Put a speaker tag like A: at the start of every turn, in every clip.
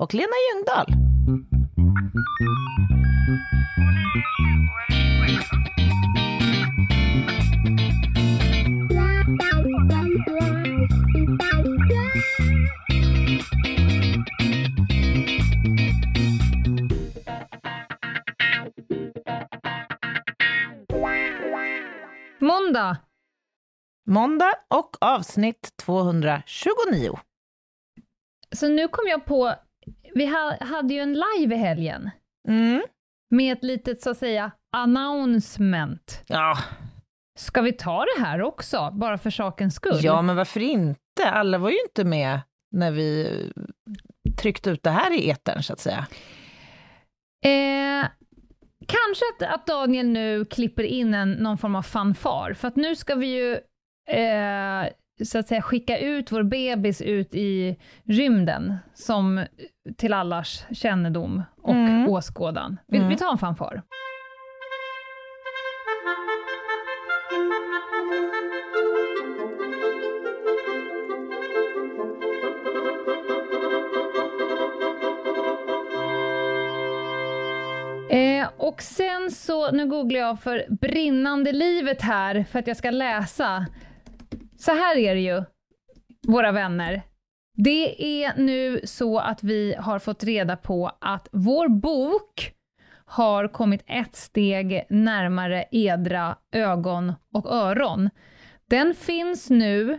A: och Lena Ljungdahl.
B: Måndag.
A: Måndag och avsnitt 229.
B: Så nu kom jag på, vi ha, hade ju en live i helgen
A: Mm.
B: med ett litet så att säga announcement.
A: Ja.
B: Ska vi ta det här också, bara för sakens skull?
A: ja, men varför inte? Alla var ju inte med när vi tryckte ut det här i etern så att säga.
B: Eh, kanske att, att Daniel nu klipper in en, någon form av fanfar, för att nu ska vi ju eh, så att säga skicka ut vår bebis ut i rymden, som till allas kännedom och
A: Mm.
B: åskådan. Vi,
A: Mm.
B: vi tar en fanfar. Eh, och sen så, nu googlar jag för brinnande livet här, för att jag ska läsa. Så här är det ju, våra vänner. Det är nu så att vi har fått reda på att vår bok har kommit ett steg närmare edra ögon och öron. Den finns nu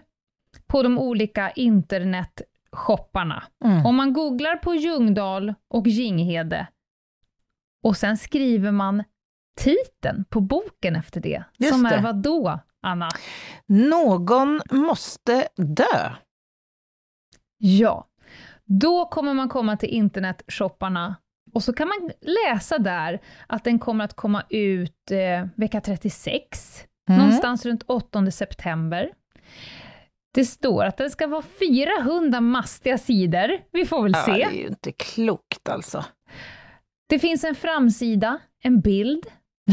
B: på de olika internetshopparna.
A: Mm.
B: Om man googlar på Ljungdahl och Ginghede och sen skriver man titeln på boken efter det,
A: Just
B: som
A: det.
B: är vad då, Anna?
A: Någon måste dö.
B: Ja. Då kommer man komma till internetshopparna och så kan man läsa där att den kommer att komma ut eh, vecka 36,
A: Mm.
B: någonstans runt 8 september. Det står att den ska vara 400 mastiga sidor. Vi får väl
A: Ja,
B: se.
A: det är ju inte klokt alltså.
B: Det finns en framsida, en bild,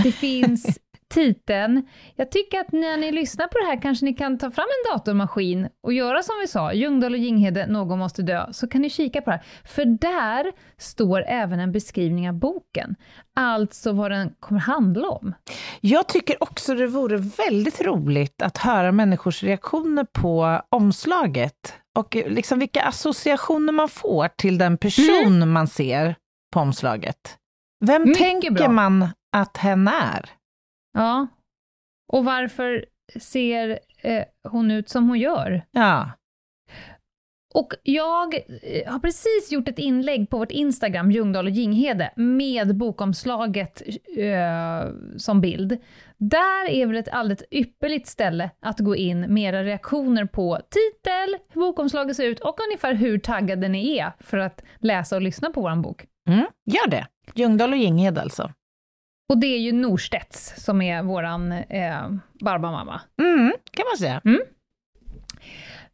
B: det finns titeln. Jag tycker att när ni lyssnar på det här kanske ni kan ta fram en datormaskin och göra som vi sa, Ljungdahl och Ginghede, någon måste dö, så kan ni kika på det här. För där står även en beskrivning av boken, alltså vad den kommer handla om.
A: Jag tycker också det vore väldigt roligt att höra människors reaktioner på omslaget och liksom vilka associationer man får till den person man ser på omslaget. Vem
B: Mycket
A: tänker
B: bra.
A: man att hen är?
B: Ja. Och varför ser eh, hon ut som hon gör?
A: Ja.
B: Och jag eh, har precis gjort ett inlägg på vårt Instagram, Ljungdahl och Ginghede, med bokomslaget eh, som bild. Där är väl ett alldeles ypperligt ställe att gå in med era reaktioner på titel, hur bokomslaget ser ut och ungefär hur taggade ni är för att läsa och lyssna på vår bok.
A: Mm, gör det. Ljungdahl och Ginghede alltså.
B: Och det är ju Norstedts som är våran eh, Barbamamma.
A: Mm, kan man säga.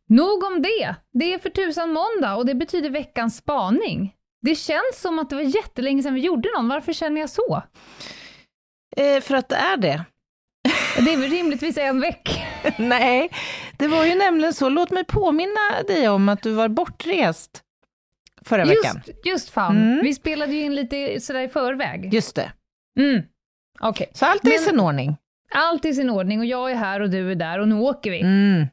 B: Nog om det. Det är för tusan måndag och det betyder veckans spaning. Det känns som att det var jättelänge sedan vi gjorde någon. Varför känner jag så?
A: Eh, för att det är det.
B: Det är väl rimligtvis en vecka.
A: Nej, det var ju nämligen så. Låt mig påminna dig om att du var bortrest förra veckan.
B: Just, just fan.
A: Mm.
B: Vi spelade ju in lite sådär i förväg.
A: Just det.
B: Mm. Okej.
A: Så allt är i sin ordning.
B: Allt i sin ordning och jag är här och du är där och nu åker vi.
A: Mm.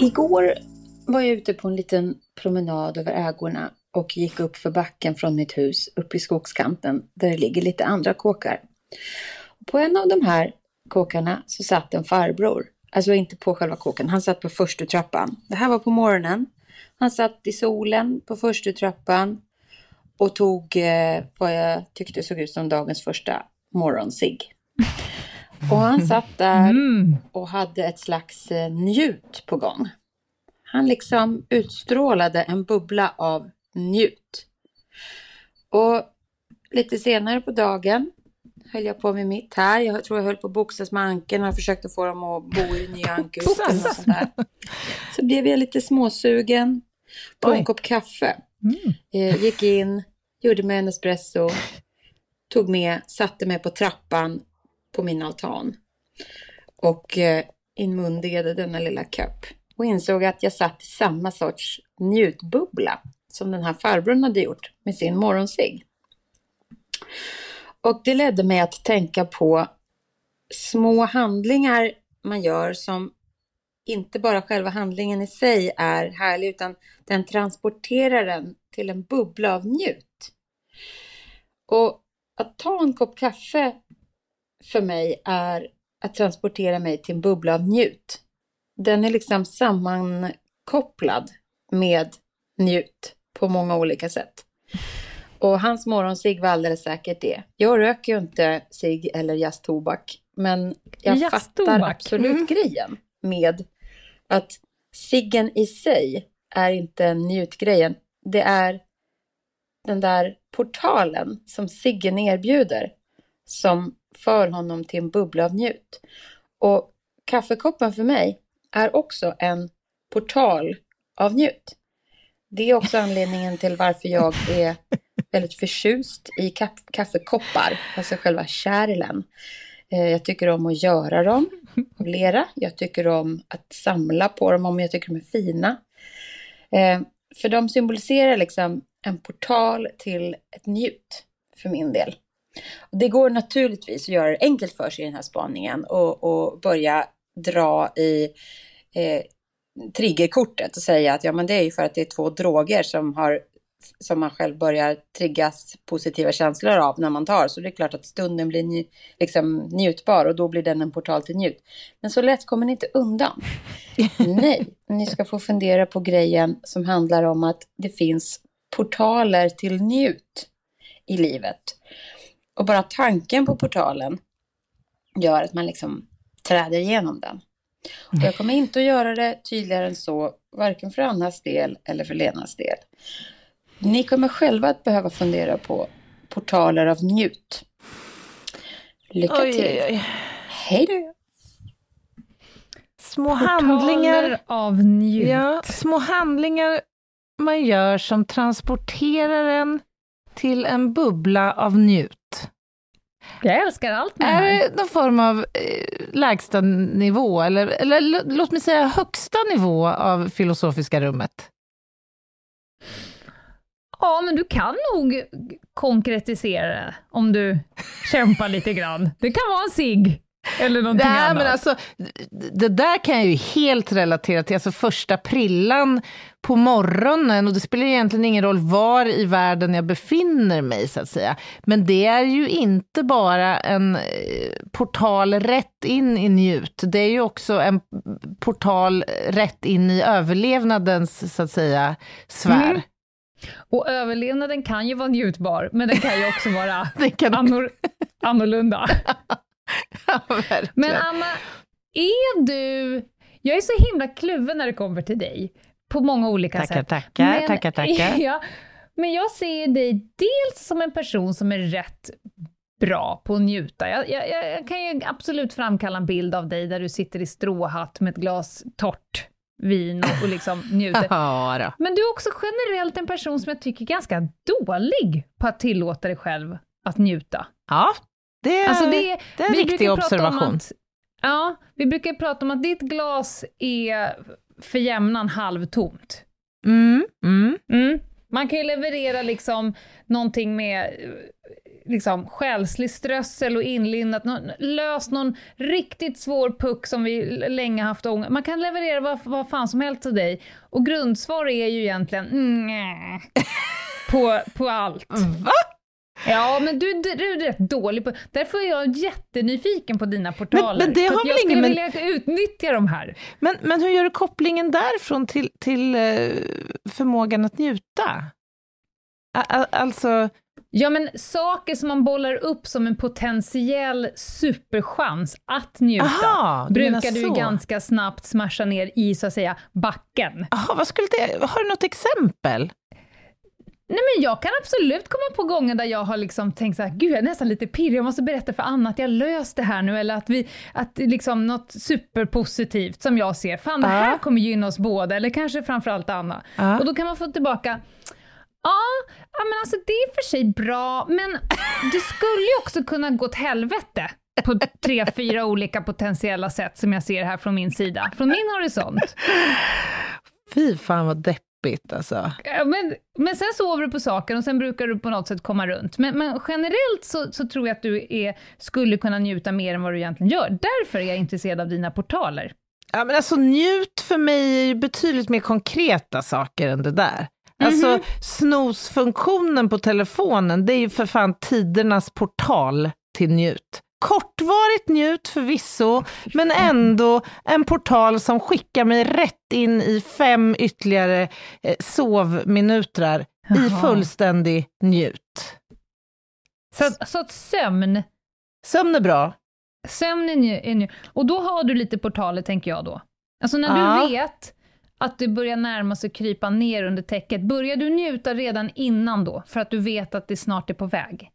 C: Igår var jag ute på en liten promenad över ägorna och gick upp för backen från mitt hus upp i skogskanten där det ligger lite andra kåkar. På en av de här kåkarna så satt en farbror. Alltså inte på själva kåken, han satt på första trappan. Det här var på morgonen. Han satt i solen på första trappan och tog eh, vad jag tyckte såg ut som dagens första morgonsig. Och han satt där
B: Mm.
C: och hade ett slags eh, njut på gång. Han liksom utstrålade en bubbla av njut. Och lite senare på dagen höll jag på med mitt här. Jag tror jag höll på att boxas med anken och försökte få dem att bo i nya ankerhusen och sånt där. Så blev jag lite småsugen på
A: Oj.
C: en kopp kaffe.
B: Mm.
C: Eh, gick in, gjorde mig en espresso, tog med, satte mig på trappan på min altan och eh, inmundigade denna lilla kopp och insåg att jag satt i samma sorts njutbubbla som den här farbrorn hade gjort med sin morgonsig. Och det ledde mig att tänka på små handlingar man gör som inte bara själva handlingen i sig är härlig utan den transporterar den till en bubbla av njut. Och att ta en kopp kaffe för mig är att transportera mig till en bubbla av njut. Den är liksom sammankopplad med njut på många olika sätt. Och hans morgonsig var alldeles säkert det. Jag röker ju inte cigg eller jazztobak, men jag fattar absolut
B: Mm.
C: grejen med att ciggen i sig är inte njutgrejen. Det är den där portalen som ciggen erbjuder som för honom till en bubbla av njut. Och kaffekoppen för mig är också en portal av njut. Det är också anledningen till varför jag är väldigt förtjust i kaff- kaffekoppar, alltså själva kärlen. Eh, Jag tycker om att göra dem av lera. Jag tycker om att samla på dem om jag tycker de är fina. Eh, För de symboliserar liksom en portal till ett njut för min del. Det går naturligtvis att göra det enkelt för sig i den här spaningen och, och börja dra i eh, triggerkortet och säga att ja, men det är ju för att det är två droger som, har, som man själv börjar triggas positiva känslor av när man tar. Så det är klart att stunden blir nj, liksom, njutbar och då blir den en portal till njut. Men så lätt kommer ni inte undan. Nej, ni ska få fundera på grejen som handlar om att det finns portaler till njut i livet. Och bara tanken på portalen gör att man liksom träder igenom den. Och jag kommer inte att göra det tydligare än så, varken för Annas del eller för Lenas del. Ni kommer själva att behöva fundera på portaler av njut. Lycka
A: Oj,
C: till!
A: oj, oj.
C: Hej då!
A: Små handlingar,
B: Portaler av njut.
A: ja, små handlingar man gör som transporterar en till en bubbla av njut.
B: Jag älskar allt med det
A: Är
B: här.
A: det någon form av eh, lägsta nivå, eller, eller låt mig säga högsta nivå av filosofiska rummet?
B: Ja, men du kan nog konkretisera det om du kämpar lite grann. Det kan vara en cigg eller någonting
A: Nej,
B: annat.
A: men alltså, det där kan jag ju helt relatera till, alltså första prillan på morgonen, och det spelar egentligen ingen roll var i världen jag befinner mig, så att säga. Men det är ju inte bara en eh, portal rätt in i njut, det är ju också en portal rätt in i överlevnadens, så att säga, sfär.
B: Mm. Och överlevnaden kan ju vara njutbar, men den kan ju också vara
A: kan
B: annor- annorlunda.
A: ja.
B: Men Anna, är du... Jag är så himla kluven när det kommer till dig, på många olika
A: Tackar,
B: sätt.
A: tackar,
B: Men-
A: tackar, tackar.
B: Ja, men jag ser dig dels som en person som är rätt bra på att njuta. Jag, jag, jag jag kan ju absolut framkalla en bild av dig där du sitter i stråhatt med ett glas torrt vin och, och liksom njuter.
A: Ja.
B: Men du är också generellt en person som jag tycker är ganska dålig på att tillåta dig själv att njuta.
A: ja det,
B: Alltså det,
A: det är en riktig observation.
B: Att, ja, vi brukar prata om att ditt glas är för jämnan halvtomt.
A: Mm, mm.
B: Mm. Man kan ju leverera liksom någonting med liksom själslig strössel och inlindat, nå- lös någon riktigt svår puck som vi länge haft ångest Man kan leverera vad, vad fan som helst till dig och grundsvar är ju egentligen mm, på, på allt.
A: Va?
B: Ja, men du, du, du är rätt dålig på... Därför är jag jättenyfiken på dina portaler.
A: men det
B: För
A: har
B: jag skulle
A: ingen-
B: vilja utnyttja de här.
A: Men, men hur gör du kopplingen därifrån till, till eh, förmågan att njuta? Alltså,
B: Ja, men saker som man bollar upp som en potentiell superchans att njuta,
A: Aha, du
B: brukar du
A: så.
B: ganska snabbt smasha ner i, så att säga, backen.
A: Jaha, vad skulle det... Har du något exempel?
B: Nej men jag kan absolut komma på gånger där jag har liksom tänkt så här, gud jag är nästan lite pirrig, jag måste berätta för Anna att jag löst det här nu, eller att vi, att liksom något superpositivt som jag ser, fan det här
A: Ja.
B: kommer gynna oss båda, eller kanske framförallt Anna.
A: Ja.
B: Och då kan man få tillbaka, ja, ja men alltså det är för sig bra, men det skulle ju också kunna gå åt helvete på tre, fyra olika potentiella sätt som jag ser här från min sida, från min horisont.
A: Fy fan vad deppigt alltså.
B: Ja, men, men sen sover du på saken och sen brukar du på något sätt komma runt. Men, men generellt så, så tror jag att du är, skulle kunna njuta mer än vad du egentligen gör. Därför är jag intresserad av dina portaler.
A: Ja, men alltså njut för mig är ju betydligt mer konkreta saker än det där. Alltså
B: Mhm.
A: snosfunktionen på telefonen, det är ju för fan tidernas portal till njut. Kortvarigt njut förvisso, men ändå en portal som skickar mig rätt in i fem ytterligare eh, sovminuter i fullständig njut.
B: Så, att- så att sömn,
A: Sömn är bra.
B: sömn är, nju, är nju. Och då har du lite portaler, tänker jag då. Alltså när
A: Ja.
B: du vet att det börjar närma sig krypa ner under täcket, börjar du njuta redan innan då? För att du vet att det snart är på väg?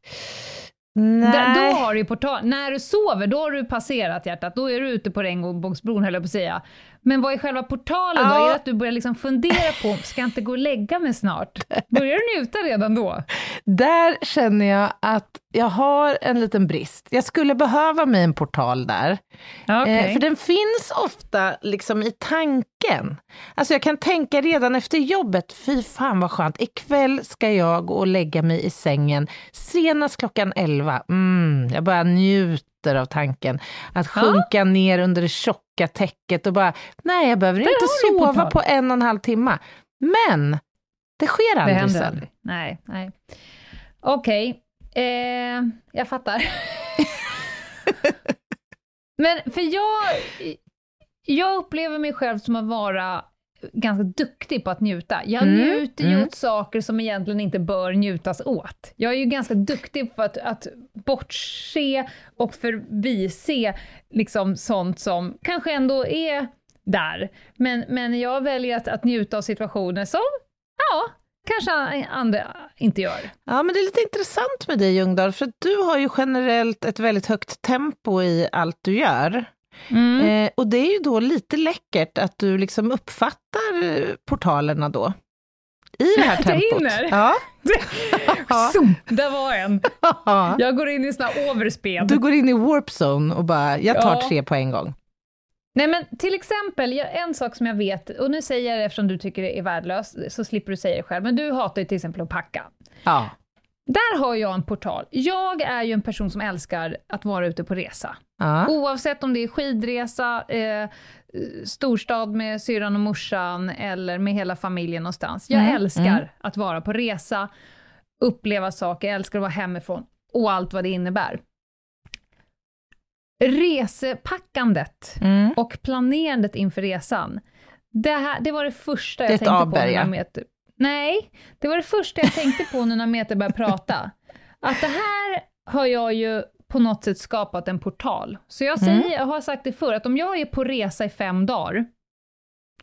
A: Nej.
B: Där, då har du portal. När du sover, då har du passerat hjärtat. Då är du ute på regnbågsbron, höll jag på att säga. Men vad är själva portalen då?
A: Ja.
B: Är det att du börjar liksom fundera på, ska jag inte gå och lägga mig snart? Börjar du njuta redan då?
A: Där känner jag att jag har en liten brist. Jag skulle behöva mig en portal där. Eh, för den finns ofta liksom i tanken. Alltså jag kan tänka redan efter jobbet, fy fan vad skönt, ikväll ska jag gå och lägga mig i sängen senast klockan 11. Mm, jag bara njuter av tanken att
B: Ja.
A: sjunka ner under det tjocka täcket och bara, nej jag behöver inte
B: du en
A: sova på en och en halv timme. Men det sker
B: det
A: aldrig
B: händer
A: sen.
B: aldrig. Nej, nej. Okej, eh, jag fattar. Men för jag, jag upplever mig själv som att vara ganska duktig på att njuta. Jag
A: Mm,
B: njuter ju
A: mm.
B: åt saker som egentligen inte bör njutas åt. Jag är ju ganska duktig på att, att bortse och förbise liksom sånt som kanske ändå är där. Men, men jag väljer att, att njuta av situationer som, ja, kanske andra inte gör.
A: Ja, men det är lite intressant med dig Ljungdahl, för du har ju generellt ett väldigt högt tempo i allt du gör.
B: Mm.
A: Eh, och det är ju då lite läckert att du liksom uppfattar portalerna då. I det här tempot.
B: hinner?
A: Ja.
B: Där var en. Jag går in i sån här overspel.
A: Du går in i warp zone och bara, jag tar
B: Ja.
A: tre på en gång.
B: Nej men till exempel, en sak som jag vet, och nu säger jag det eftersom du tycker det är värdelöst, så slipper du säga det själv, men du hatar ju till exempel att packa.
A: Ja.
B: Där har jag en portal. Jag är ju en person som älskar att vara ute på resa.
A: Ja.
B: Oavsett om det är skidresa, eh, storstad med syrran och morsan eller med hela familjen någonstans. Jag
A: Mm,
B: älskar
A: mm.
B: att vara på resa, uppleva saker, jag älskar att vara hemifrån och allt vad det innebär. Resepackandet
A: Mm.
B: och planerandet inför resan, det, här, det var det första
A: Det
B: jag
A: ett
B: tänkte på när Mete... Nej, det var det första jag tänkte på nu när Mete började prata. Att det här har jag ju på något sätt skapat en portal. Så jag, säger,
A: Mm.
B: jag har sagt det förr, att om jag är på resa i fem dagar,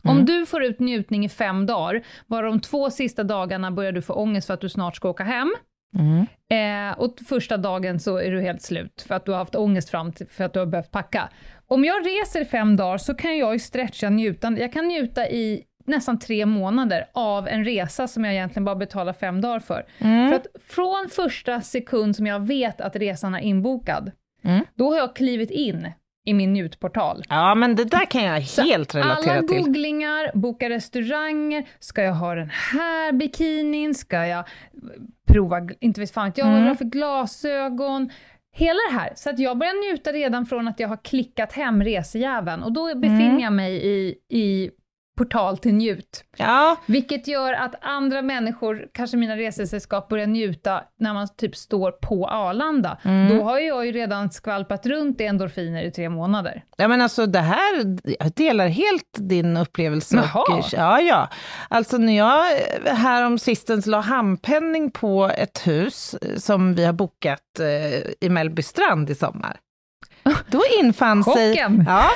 B: om
A: Mm.
B: du får ut njutning i fem dagar, varav de två sista dagarna börjar du få ångest för att du snart ska åka hem,
A: Mm.
B: Eh, och första dagen så är du helt slut för att du har haft ångest fram till, för att du har behövt packa. Om jag reser fem dagar så kan jag ju stretcha njutande. Jag kan njuta i nästan tre månader av en resa som jag egentligen bara betalar fem dagar för.
A: Mm.
B: För att från första sekund som jag vet att resan är inbokad,
A: Mm.
B: då har jag klivit in i min njutportal.
A: ja, men det där kan jag helt relatera
B: Alla
A: till.
B: googlingar, boka restauranger, ska jag ha den här bikinin, ska jag prova, inte vet fan jag vad jag har för glasögon, hela det här. Så att jag börjar njuta redan från att jag har klickat hem resejäveln och då befinner jag mig i, i portal till njut.
A: Ja,
B: Vilket gör att andra människor, kanske mina resesällskap, börjar njuta när man typ står på Arlanda.
A: Mm.
B: Då har jag ju redan skvalpat runt i endorfiner i tre månader.
A: Ja, men alltså det här, jag delar helt din upplevelse.
B: Jaha.
A: Och, ja, ja. Alltså när jag eh, här om sistens la handpenning på ett hus eh, som vi har bokat eh, i Mellbystrand i sommar. Då infann sig, ja,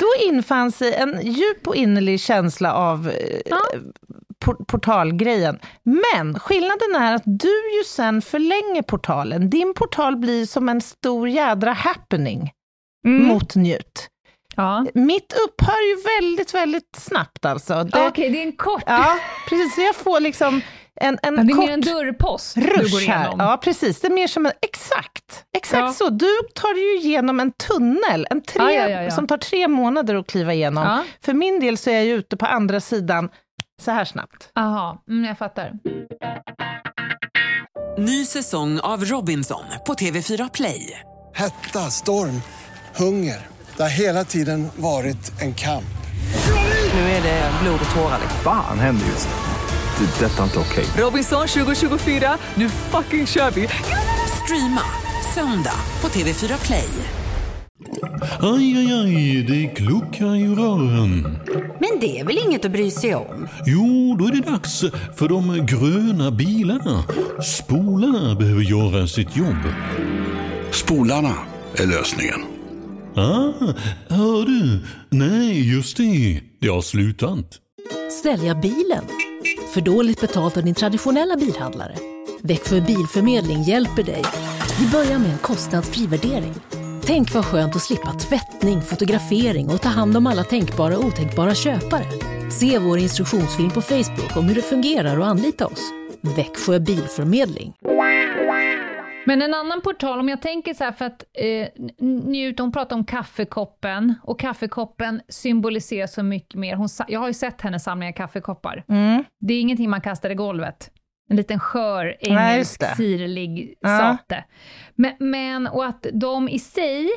A: då infann sig en djup och innerlig känsla av eh,
B: Ja.
A: por- portalgrejen. Men skillnaden är att du ju sen förlänger portalen. Din portal blir som en stor jädra happening
B: Mm.
A: mot njut.
B: Ja.
A: Mitt upphör ju väldigt, väldigt snabbt alltså. Det,
B: Okej, det är en kort...
A: Ja, precis. Så jag får liksom en, en
B: Ja, det är
A: kort
B: mer en dörrpost du går
A: rush här.
B: igenom.
A: Ja, precis. Det är mer som en... Exakt! Exakt
B: Ja.
A: så. Du tar ju igenom en tunnel, en tre,
B: Ja, ja, ja, ja.
A: som tar tre månader att kliva igenom.
B: Ja.
A: För min del så är jag ju ute på andra sidan så här snabbt.
B: Aha, mm, jag fattar.
D: Ny säsong av Robinson på TV4 Play.
E: Hetta, storm, hunger. Det har hela tiden varit en kamp.
D: Nu är det blod och tårar.
F: Fan händer just nu. Det. är Detta är inte okej.
D: Robinson 2024, nu fucking kör vi! Streama söndag på TV4 Play.
G: Aj, aj, aj, det kluckar i rören.
H: Men det är väl inget att bry sig om?
G: Jo, då är det dags för de gröna bilarna. Spolarna behöver göra sitt jobb.
I: Spolarna är lösningen.
G: Ah, hör du? Nej, just det. Det har slutat.
J: Sälja bilen? För dåligt betalt av din traditionella bilhandlare? Växjö Bilförmedling hjälper dig. Vi börjar med en kostnadsfri värdering. Tänk vad skönt att slippa tvättning, fotografering och ta hand om alla tänkbara och otänkbara köpare. Se vår instruktionsfilm på Facebook om hur det fungerar och anlita oss. Växjö Bilförmedling.
B: Men en annan portal, om jag tänker så här, för att eh, Njut, hon pratar om kaffekoppen, och kaffekoppen symboliserar så mycket mer. Hon, jag har ju sett henne samla kaffekoppar.
A: Mm.
B: Det är ingenting man kastar i golvet. En liten skör,
A: Nej,
B: engelsk,
A: det.
B: sirlig
A: Ja.
B: sate. Men, men, och att de i sig,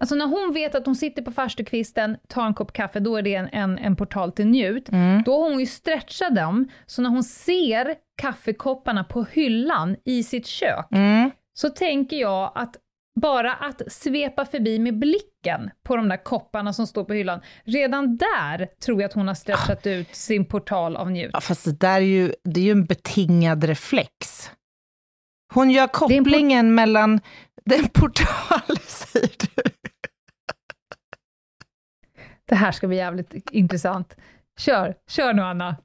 B: alltså när hon vet att hon sitter på farstukvisten, tar en kopp kaffe, då är det en, en, en portal till njut.
A: Mm.
B: Då har hon ju stretchat dem, så när hon ser kaffekopparna på hyllan i sitt kök,
A: Mm.
B: Så tänker jag att bara att svepa förbi med blicken på de där kopparna som står på hyllan, redan där tror jag att hon har stretchat ut sin portal av njut.
A: Ja, fast det där är ju, det är ju en betingad reflex. Hon gör kopplingen mellan den portal, säger du.
B: Det här ska bli jävligt intressant. Kör, kör nu Anna.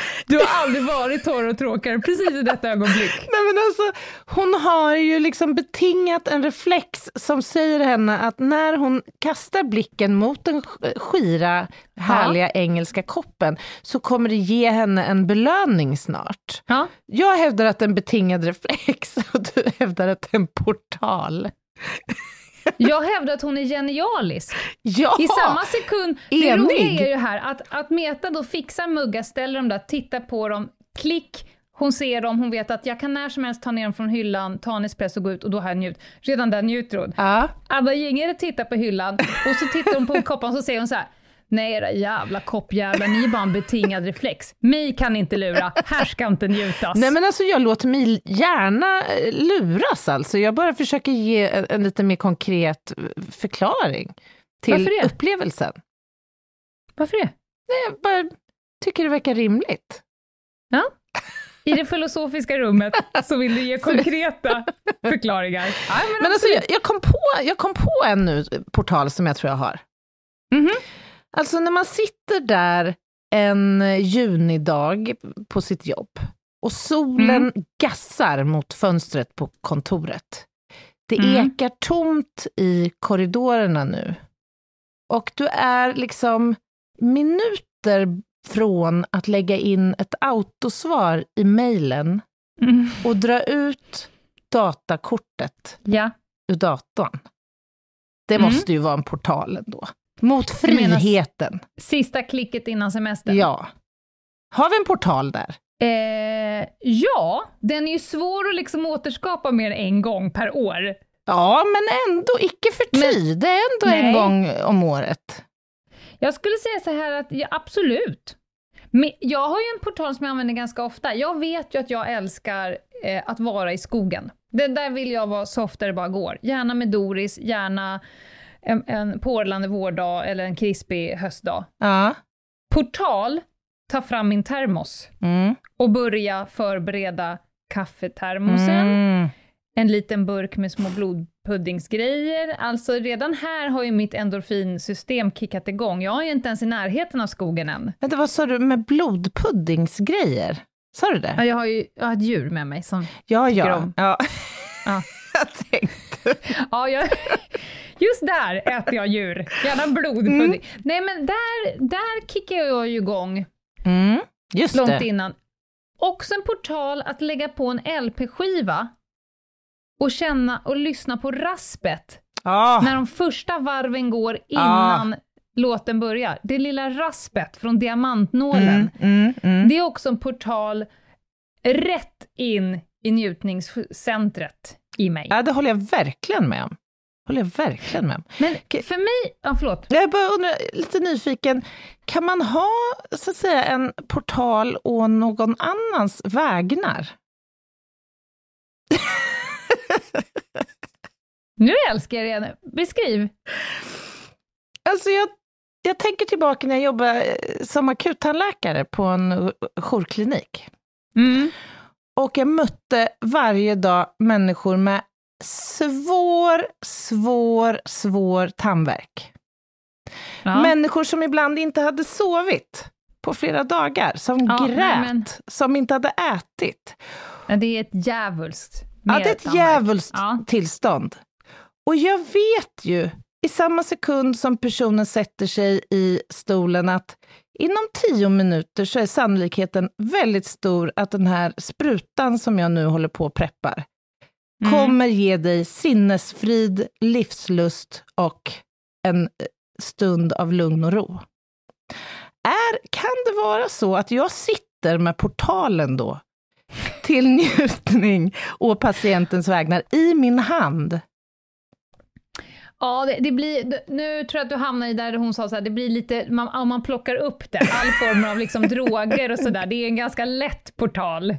B: Du har aldrig varit torr och tråkigare precis i detta ögonblick.
A: Nej, men alltså, hon har ju liksom betingat en reflex som säger henne att när hon kastar blicken mot den sk- skira, härliga engelska koppen så kommer det ge henne en belöning snart.
B: Ja.
A: Jag hävdar att det är en betingad reflex och du hävdar att det är en portal.
B: Jag hävdar att hon är genialisk.
A: Ja!
B: I samma sekund, det
A: Enig.
B: roliga är ju här att, att Meta då fixar muggar, ställer dem där, tittar på dem, klick, hon ser dem, hon vet att jag kan när som helst ta ner dem från hyllan, ta en espresso och gå ut och då har jag njut. Redan där njuter hon.
A: Ja.
B: Abba Gingere tittar på hyllan och så tittar hon på koppan och så säger hon så här. Nej era jävla koppjävlar, ni är bara en betingad reflex. Mig kan ni inte lura, här ska inte njutas.
A: Nej men alltså jag låter mig gärna eh, luras alltså. Jag bara försöker ge en, en lite mer konkret eh, förklaring till
B: Varför det?
A: upplevelsen.
B: Varför det?
A: Nej, jag bara tycker det verkar rimligt.
B: Ja. I det filosofiska rummet så vill du ge konkreta förklaringar. Ja, men
A: Men alltså jag, jag, kom på, jag kom på en nu portal som jag tror jag har.
B: Mhm.
A: Alltså när man sitter där en junidag på sitt jobb och solen
B: Mm.
A: gassar mot fönstret på kontoret. Det
B: Mm.
A: ekar tomt i korridorerna nu. Och du är liksom minuter från att lägga in ett autosvar i mejlen
B: Mm.
A: och dra ut datakortet
B: Ja.
A: ur datorn. Det
B: Mm.
A: måste ju vara en portal ändå. Mot friheten.
B: Sista klicket innan semestern.
A: Ja. Har vi en portal där?
B: Eh, ja, den är ju svår att liksom återskapa mer än en gång per år.
A: Ja, men ändå icke förty. Det är ändå en
B: Nej.
A: gång om året.
B: Jag skulle säga så här att, ja, absolut. Men jag har ju en portal som jag använder ganska ofta. Jag vet ju att jag älskar eh, att vara i skogen. Det där vill jag vara så ofta det bara går. Gärna med Doris, gärna en, en porlande vårdag eller en krispig höstdag.
A: Ja.
B: Portal, ta fram min termos
A: Mm.
B: och börja förbereda kaffetermosen,
A: Mm.
B: en liten burk med små blodpuddingsgrejer. Alltså redan här har ju mitt endorfinsystem kickat igång. Jag är ju inte ens i närheten av skogen än.
A: Vänta, vad sa du med blodpuddingsgrejer? Sa du
B: Ja,
A: det?
B: jag har ju jag har ett djur med mig som
A: Ja,
B: tycker
A: ja.
B: om.
A: ja.
B: Ja.
A: jag tänkte.
B: Ja, jag, just där äter jag djur. Gärna blodpudding. Nej, men där, där kickar jag ju igång
A: Mm. Just
B: långt
A: det.
B: innan. Också en portal att lägga på en LP-skiva och känna och lyssna på raspet
A: Ah.
B: när de första varven går innan låten börjar. Det lilla raspet från diamantnålen.
A: Mm, mm, mm.
B: Det är också en portal rätt in i njutningscentret i mig.
A: Ja, det håller jag verkligen med om. håller jag verkligen med om.
B: Men för mig, ja förlåt.
A: Jag bara undrar, lite nyfiken, kan man ha så att säga en portal å någon annans vägnar?
B: Nu älskar jag det igen. Beskriv.
A: Alltså jag, jag tänker tillbaka när jag jobbade eh, som akuttandläkare på en eh, jourklinik.
B: Mm.
A: Och jag mötte varje dag människor med svår, svår, svår tandvärk.
B: Ja.
A: Människor som ibland inte hade sovit på flera dagar, som
B: Ja,
A: grät,
B: nej, men-
A: som inte hade ätit.
B: Ja, det är ett djävulskt
A: Ja, det är ett djävulskt
B: Ja.
A: tillstånd. Och jag vet ju, i samma sekund som personen sätter sig i stolen, att inom tio minuter så är sannolikheten väldigt stor att den här sprutan som jag nu håller på och preppar,
B: Mm.
A: kommer ge dig sinnesfrid, livslust och en eh, stund av lugn och ro. Är, kan det vara så att jag sitter med portalen då, till njutning och patientens vägnar i min hand?
B: Ja, det, det blir, nu tror jag att du hamnar i där hon sa så här, det blir lite, man, om man plockar upp det, all form av liksom droger och sådär, det är en ganska lätt portal.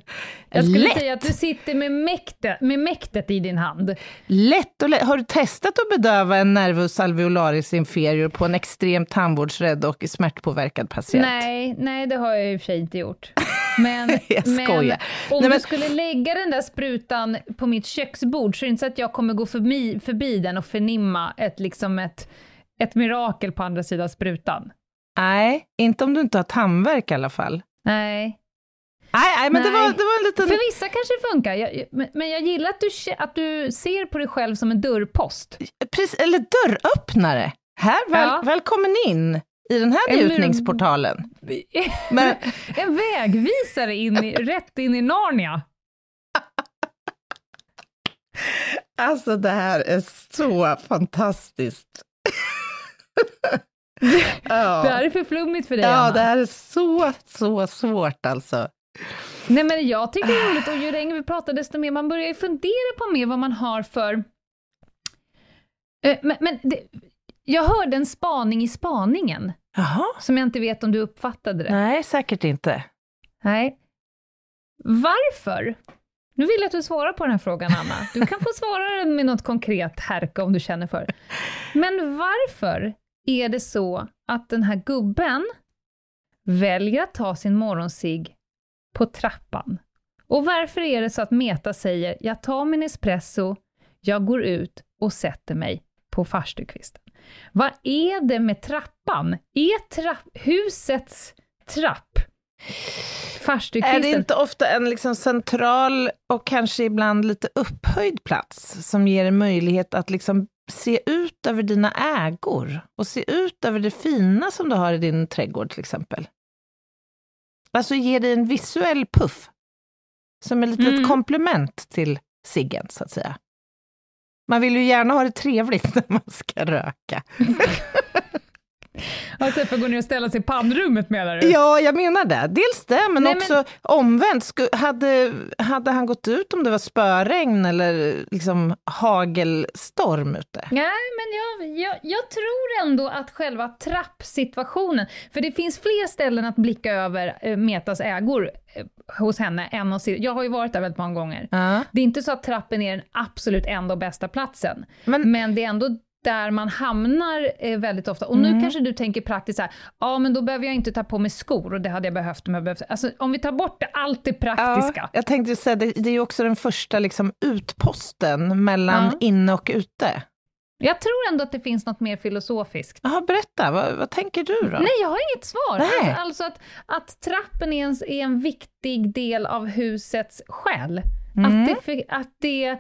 B: Jag skulle
A: Lätt?
B: säga att du sitter med mäktet, med mäktet i din hand.
A: Lätt och lätt. Har du testat att bedöva en nervus alveolaris inferior på en extremt tandvårdsrädd och smärtpåverkad patient?
B: Nej, nej, det har jag i och för sig inte gjort. Men,
A: Jag
B: men
A: skojar.
B: om
A: Nej,
B: du
A: men-
B: skulle lägga den där sprutan på mitt köksbord så är det inte så att jag kommer gå förbi, förbi den och förnimma ett, liksom ett, ett mirakel på andra sidan sprutan.
A: Nej, inte om du inte har tandvärk i alla fall.
B: Nej.
A: Nej, nej men Det,
B: Nej.
A: var, det var en liten...
B: För vissa kanske det funkar, jag, men, men jag gillar att du, att du ser på dig själv som en dörrpost.
A: Precis, eller dörröppnare. Här, väl,
B: Ja.
A: välkommen in i den här njutningsportalen. Men,
B: en vägvisare in i, rätt in i Narnia.
A: alltså det här är så fantastiskt. ja.
B: Det här är för flummigt för dig,
A: ja,
B: Anna.
A: det här är så, så svårt alltså.
B: Nej men jag tycker det är roligt och ju längre vi pratar desto mer man börjar ju fundera på mer vad man har för... Eh, Men, men det, jag hörde en spaning i spaningen,
A: Jaha.
B: som jag inte vet om du uppfattade det.
A: Nej, säkert inte.
B: Nej. Varför? Nu vill jag att du svarar på den här frågan, Anna. Du kan få svara med något konkret, Herka, om du känner för. Men varför är det så att den här gubben väljer att ta sin morgonsig på trappan? Och varför är det så att Meta säger, jag tar min espresso, jag går ut och sätter mig på farstukvisten? Vad är det med trappan? Är trapp, husets trapp
A: Är det inte ofta en liksom central och kanske ibland lite upphöjd plats som ger en möjlighet att liksom se ut över dina ägor och se ut över det fina som du har i din trädgård till exempel? Alltså ger dig en visuell puff som är lite
B: Mm.
A: ett komplement till ciggen, så att säga. Man vill ju gärna ha det trevligt när man ska röka.
B: Alltså för att gå ner och ställa sig i pannrummet menar du?
A: Ja, jag menar det. Dels det, men
B: Nej,
A: också
B: men-
A: omvänt. Hade, hade han gått ut om det var spöregn eller liksom hagelstorm ute?
B: Nej, men jag, jag, jag tror ändå att själva trappsituationen, för det finns fler ställen att blicka över eh, Metas ägor eh, hos henne än hos Jag har ju varit där väldigt många gånger.
A: Ja.
B: Det är inte så att trappen är den absolut enda och bästa platsen, men, det är ändå där man hamnar eh, väldigt ofta. Och nu
A: Mm.
B: kanske du tänker praktiskt så här, ja men då behöver jag inte ta på mig skor och det hade jag behövt om jag behövt. Alltså om vi tar bort det, allt det praktiska.
A: Ja, jag tänkte säga, det, det är ju också den första liksom, utposten mellan
B: Ja.
A: inne och ute.
B: Jag tror ändå att det finns något mer filosofiskt.
A: Jaha, berätta, vad, vad tänker du då?
B: Nej, jag har inget svar.
A: Nej.
B: Alltså, alltså att, att trappen är en, är en viktig del av husets själ.
A: Mm.
B: Att, det, att det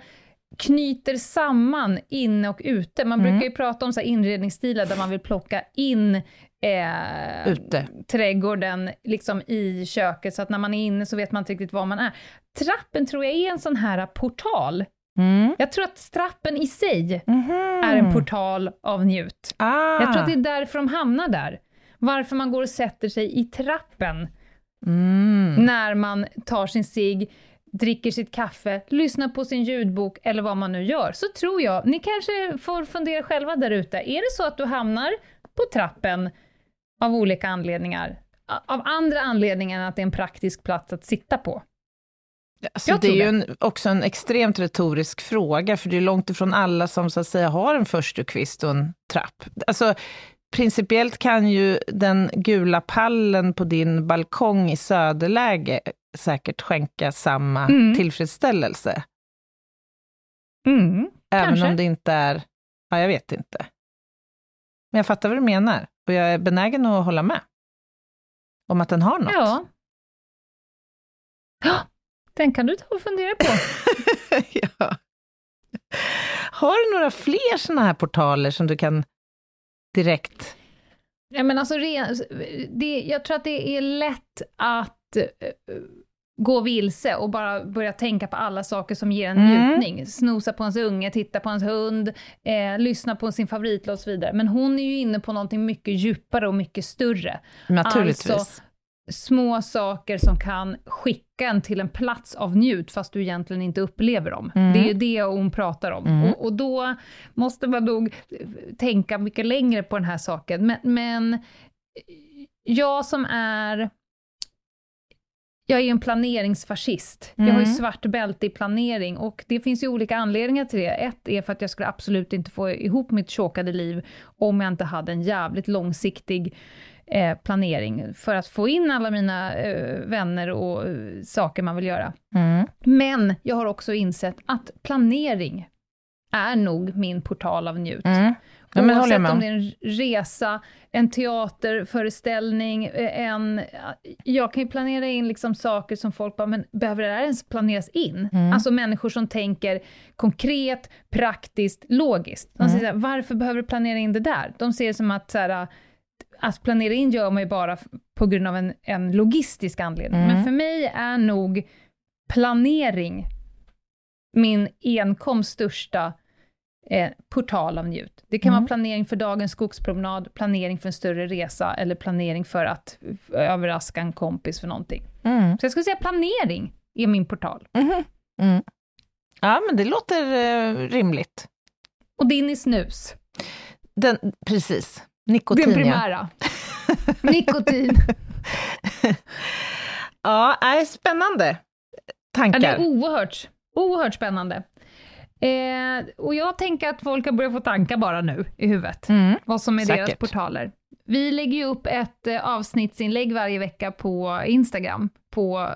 B: knyter samman inne och ute. Man
A: Mm.
B: brukar ju prata om så inredningsstilar där man vill plocka in eh,
A: Ute.
B: trädgården liksom i köket, så att när man är inne så vet man inte riktigt var man är. Trappen tror jag är en sån här portal.
A: Mm.
B: Jag tror att trappen i sig
A: Mhm.
B: är en portal av njut.
A: Ah.
B: Jag tror att det är därför de hamnar där. Varför man går och sätter sig i trappen
A: Mm.
B: när man tar sin cigg, dricker sitt kaffe, lyssnar på sin ljudbok eller vad man nu gör, så tror jag, ni kanske får fundera själva där ute, är det så att du hamnar på trappen av olika anledningar, av andra anledningar än att det är en praktisk plats att sitta på?
A: Alltså, det är ju en, också en extremt retorisk fråga, för det är långt ifrån alla som så att säga har en förstukvist och en trapp. Alltså, principiellt kan ju den gula pallen på din balkong i söderläge säkert skänka samma
B: Mm.
A: tillfredsställelse.
B: Mm,
A: Även
B: kanske.
A: om det inte är, ja jag vet inte. Men jag fattar vad du menar, och jag är benägen att hålla med. Om att den har något.
B: Ja. Den kan du ta och fundera på.
A: ja. Har du några fler sådana här portaler som du kan direkt...
B: Ja, men alltså, det, jag tror att det är lätt att eh, gå vilse och bara börja tänka på alla saker som ger en
A: Mm.
B: njutning. Snosa på ens unge, titta på ens hund, eh, lyssna på sin favoritlåt och så vidare. Men hon är ju inne på någonting mycket djupare och mycket större.
A: Naturligtvis.
B: Alltså små saker som kan skicka en till en plats av njut, fast du egentligen inte upplever dem.
A: Mm.
B: Det är ju det hon pratar om.
A: Mm.
B: Och, och då måste man nog eh, tänka mycket längre på den här saken. Men, men jag som är jag är ju en planeringsfascist. Jag har ju
A: Mm.
B: svart bälte i planering och det finns ju olika anledningar till det. Ett är för att jag skulle absolut inte få ihop mitt chokade liv om jag inte hade en jävligt långsiktig eh, planering för att få in alla mina eh, vänner och eh, saker man vill göra.
A: Mm.
B: Men jag har också insett att planering är nog min portal av njut.
A: Mm. Ja, men
B: Oavsett om det är en resa, en teaterföreställning, en... Jag kan ju planera in liksom saker som folk bara, men behöver det här ens planeras in?
A: Mm.
B: Alltså människor som tänker konkret, praktiskt, logiskt. De
A: Mm.
B: säger så här, varför behöver du planera in det där? De ser det som att så här, att planera in gör man ju bara på grund av en, en logistisk anledning.
A: Mm.
B: Men för mig är nog planering min enkom största eh, portal av njut. Det kan
A: Mm.
B: vara planering för dagens skogspromenad, planering för en större resa eller planering för att överraska en kompis för någonting.
A: Mm.
B: Så jag skulle säga planering är min portal.
A: Mhm. Mm. Ja, men det låter eh, rimligt.
B: Och din är snus.
A: Den, precis. Nikotin,
B: Den
A: ja.
B: primära. Nikotin.
A: Ja, nej, spännande
B: Ja,
A: tankar.
B: det är oerhört, oerhört spännande. Eh, och jag tänker att folk har börjat få tankar bara nu i huvudet,
A: Mm.
B: vad som är deras
A: Säkert.
B: portaler. Vi lägger ju upp ett eh, avsnittsinlägg varje vecka på Instagram, på,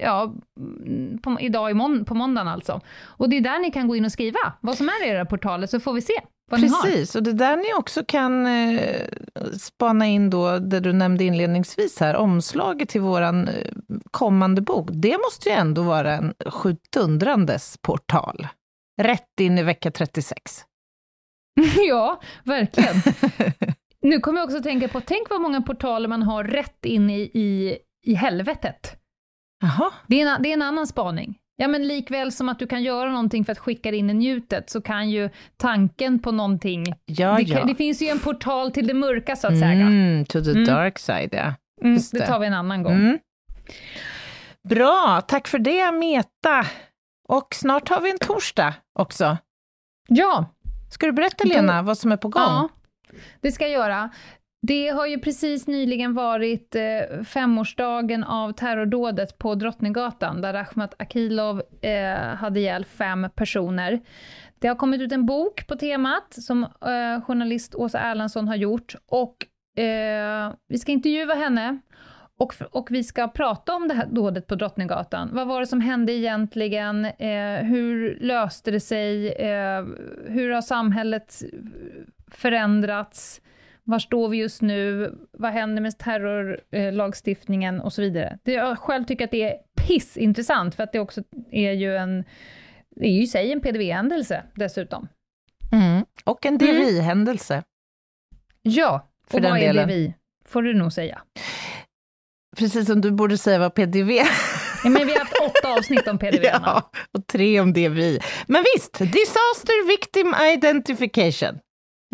B: ja, mm, på, idag i mån, på måndagen alltså. Och det är där ni kan gå in och skriva vad som är era portaler, så får vi se vad.
A: Precis, och det där ni också kan eh, spana in då, det du nämnde inledningsvis här, omslaget till våran eh, kommande bok, det måste ju ändå vara en sjutundrandes portal. Rätt in i vecka 36.
B: ja, verkligen. nu kommer jag också tänka på, tänk vad många portaler man har rätt in i, i, i helvetet.
A: Jaha.
B: Det är, en, det är en annan spaning. Ja, men likväl som att du kan göra någonting för att skicka in i njutet, så kan ju tanken på någonting...
A: Ja,
B: det,
A: ja.
B: det finns ju en portal till det mörka, så att säga.
A: Mm, to the
B: Mm.
A: dark side, ja.
B: Mm,
A: Just
B: det tar vi en annan gång.
A: Mm. Bra, tack för det Meta. Och snart har vi en torsdag också.
B: Ja.
A: Ska du berätta Lena vad som är på gång?
B: Ja, det ska jag göra. Det har ju precis nyligen varit eh, femårsdagen av terrordådet på Drottninggatan, där Rakhmat Akilov eh, hade ihjäl fem personer. Det har kommit ut en bok på temat, som eh, journalist Åsa Erlandsson har gjort, och eh, vi ska intervjua henne, och, och vi ska prata om det här dådet på Drottninggatan. Vad var det som hände egentligen? Eh, hur löste det sig? Eh, hur har samhället eh, förändrats? Var står vi just nu? Vad händer med terrorlagstiftningen och så vidare? Det, jag själv tycker att det är pissintressant, för att det också är ju en, det är ju i sig en PDV-händelse dessutom.
A: Mm. Och en DVI-händelse.
B: Ja,
A: För
B: och
A: den
B: vad är
A: delen.
B: DVI? Får du nog säga.
A: Precis som du borde säga vad PDV
B: Ja, men vi har haft åtta avsnitt om PDV.
A: Ja, och tre om DVI. Men visst, Disaster Victim Identification.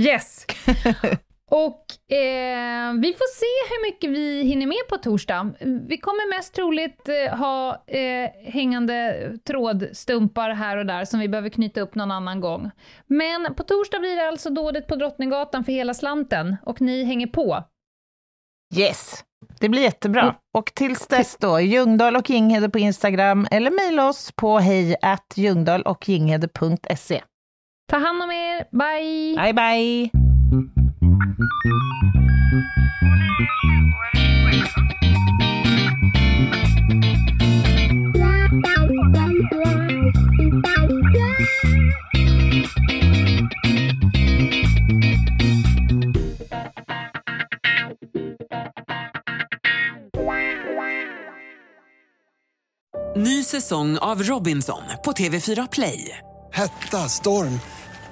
B: Yes! Och eh, vi får se hur mycket vi hinner med på torsdag. Vi kommer mest troligt eh, ha eh, hängande trådstumpar här och där som vi behöver knyta upp någon annan gång. Men på torsdag blir det alltså dådet på Drottninggatan för hela slanten och ni hänger på.
A: Yes, det blir jättebra. Och tills dess då, Ljungdahl och Ginghede på Instagram eller mejla oss på hej.
B: Ta hand om er, bye!
A: Bye, bye!
D: Ny säsong av Robinson på TV4 Play.
E: Hetta, storm,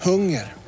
E: hunger.